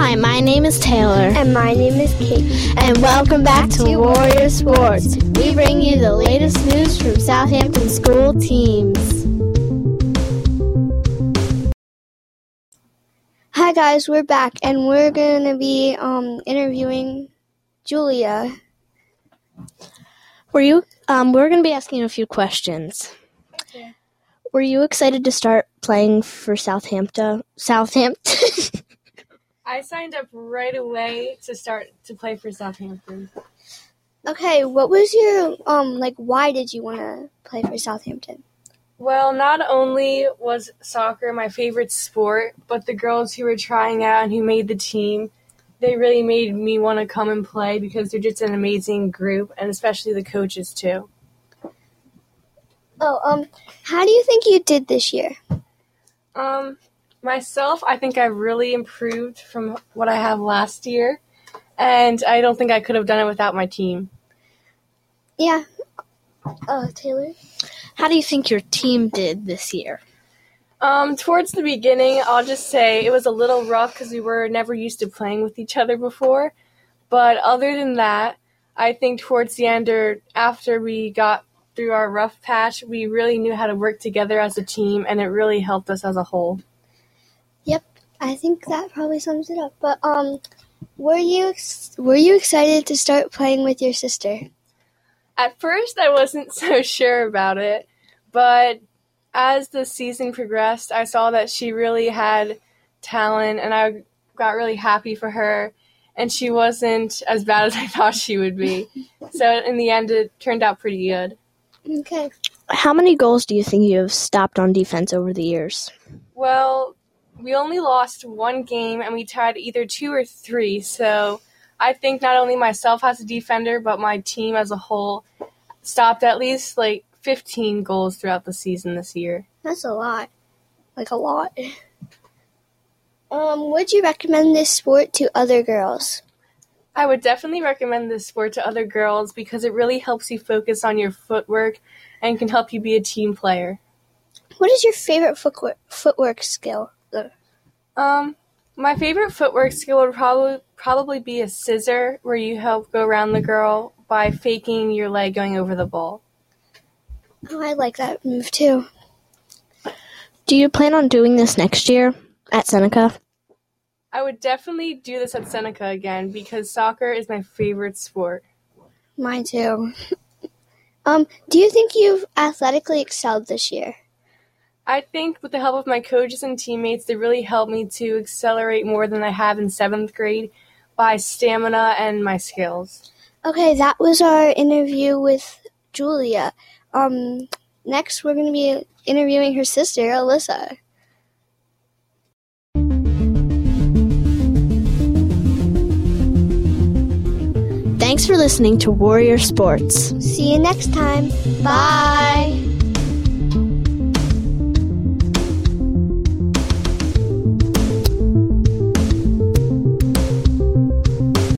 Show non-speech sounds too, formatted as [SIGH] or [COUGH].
Hi, my name is Taylor. And my name is Kate. And welcome back to Warrior Sports. We bring you the latest news from Southampton school teams. Hi guys, we're back and we're going to be um, interviewing Julia. Were you um we're going to be asking you a few questions. Yeah. Were you excited to start playing for Southampton? Southampton? I signed up right away to start to play for Southampton. Okay, what was your um like why did you want to play for Southampton? Well, not only was soccer my favorite sport, but the girls who were trying out and who made the team, they really made me want to come and play because they're just an amazing group, and especially the coaches too. Oh, um how do you think you did this year? Um, myself, I think I've really improved from what I have last year, and I don't think I could have done it without my team. Yeah. Uh Taylor? How do you think your team did this year? Um, towards the beginning, I'll just say it was a little rough because we were never used to playing with each other before. But other than that, I think towards the end or after we got through our rough patch, we really knew how to work together as a team, and it really helped us as a whole. Yep. I think that probably sums it up. But um were you ex- were you excited to start playing with your sister? At first, I wasn't [LAUGHS] so sure about it, but as the season progressed, I saw that she really had talent, and I got really happy for her. And she wasn't as bad as I [LAUGHS] thought she would be. so in the end, it turned out pretty good. Okay. How many goals do you think you have stopped on defense over the years? Well, we only lost one game, and we tied either two or three. So I think not only myself as a defender, but my team as a whole stopped at least like 15 goals throughout the season this year. That's a lot. Like a lot. Um, would you recommend this sport to other girls? I would definitely recommend this sport to other girls because it really helps you focus on your footwork and can help you be a team player. What is your favorite footwork footwork skill? Um, my favorite footwork skill would probably probably be a scissor, where you help go around the girl by faking your leg going over the ball. Oh, I like that move too. Do you plan on doing this next year at Seneca? I would definitely do this at Seneca again because soccer is my favorite sport. Mine too. [LAUGHS] um, do you think you've athletically excelled this year? I think with the help of my coaches and teammates, they really helped me to accelerate more than I have in seventh grade by stamina and my skills. Okay, that was our interview with Julia. Um, next we're going to be interviewing her sister, Alyssa. Thanks for listening to Warrior Sports. See you next time. Bye.